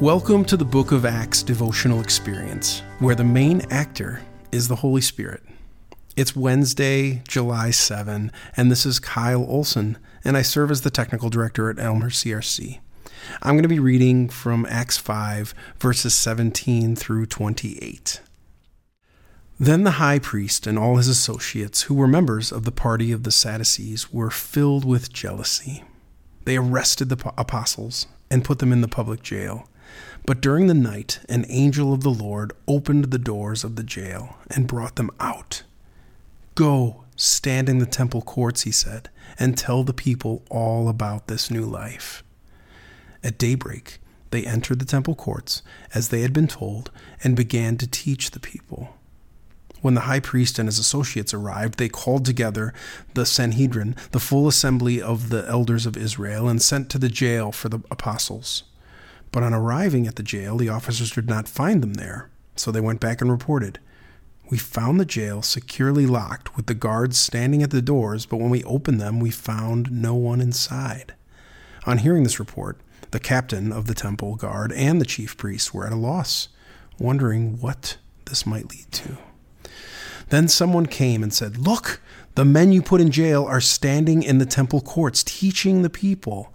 Welcome to the Book of Acts devotional experience, where the main actor is the Holy Spirit. It's Wednesday, July 7, and this is Kyle Olson, and I serve as the technical director at Elmhurst CRC. I'm going to be reading from Acts 5, verses 17 through 28. Then the high priest and all his associates, who were members of the party of the Sadducees, were filled with jealousy. They arrested the apostles and put them in the public jail. But during the night, an angel of the Lord opened the doors of the jail and brought them out. Go, stand in the temple courts, he said, and tell the people all about this new life. At daybreak, they entered the temple courts, as they had been told, and began to teach the people. When the high priest and his associates arrived, they called together the Sanhedrin, the full assembly of the elders of Israel, and sent to the jail for the apostles. But on arriving at the jail, the officers did not find them there, so they went back and reported. We found the jail securely locked with the guards standing at the doors, but when we opened them, we found no one inside. On hearing this report, the captain of the temple guard and the chief priests were at a loss, wondering what this might lead to. Then someone came and said, Look, the men you put in jail are standing in the temple courts, teaching the people.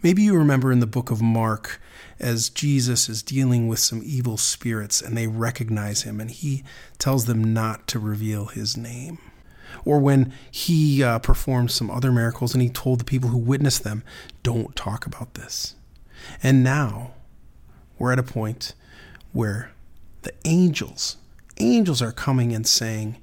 Maybe you remember in the book of Mark as Jesus is dealing with some evil spirits and they recognize him and he tells them not to reveal his name. Or when he uh, performed some other miracles and he told the people who witnessed them, don't talk about this. And now we're at a point where the angels, angels are coming and saying,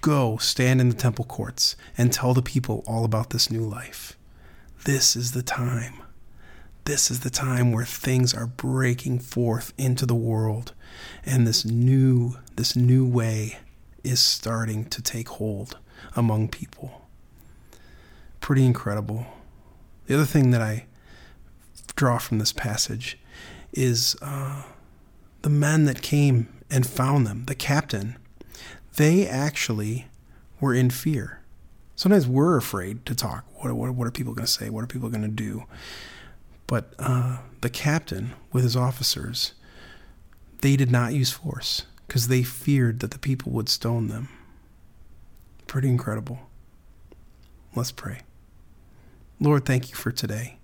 Go stand in the temple courts and tell the people all about this new life. This is the time this is the time where things are breaking forth into the world and this new this new way is starting to take hold among people. Pretty incredible. The other thing that i draw from this passage is uh, the men that came and found them the captain they actually were in fear. Sometimes we're afraid to talk. What, what, what are people going to say? What are people going to do but uh, the captain, with his officers, they did not use force because they feared that the people would stone them. Pretty incredible. Let's pray. Lord, thank you for today.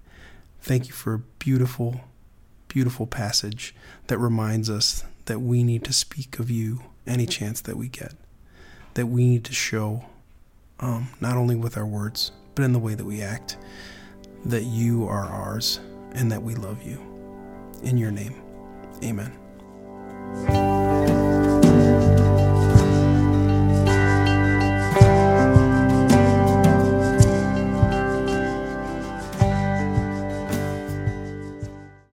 Thank you for a beautiful, beautiful passage that reminds us that we need to speak of you any chance that we get, that we need to show, um, not only with our words, but in the way that we act, that you are ours and that we love you. In your name, amen.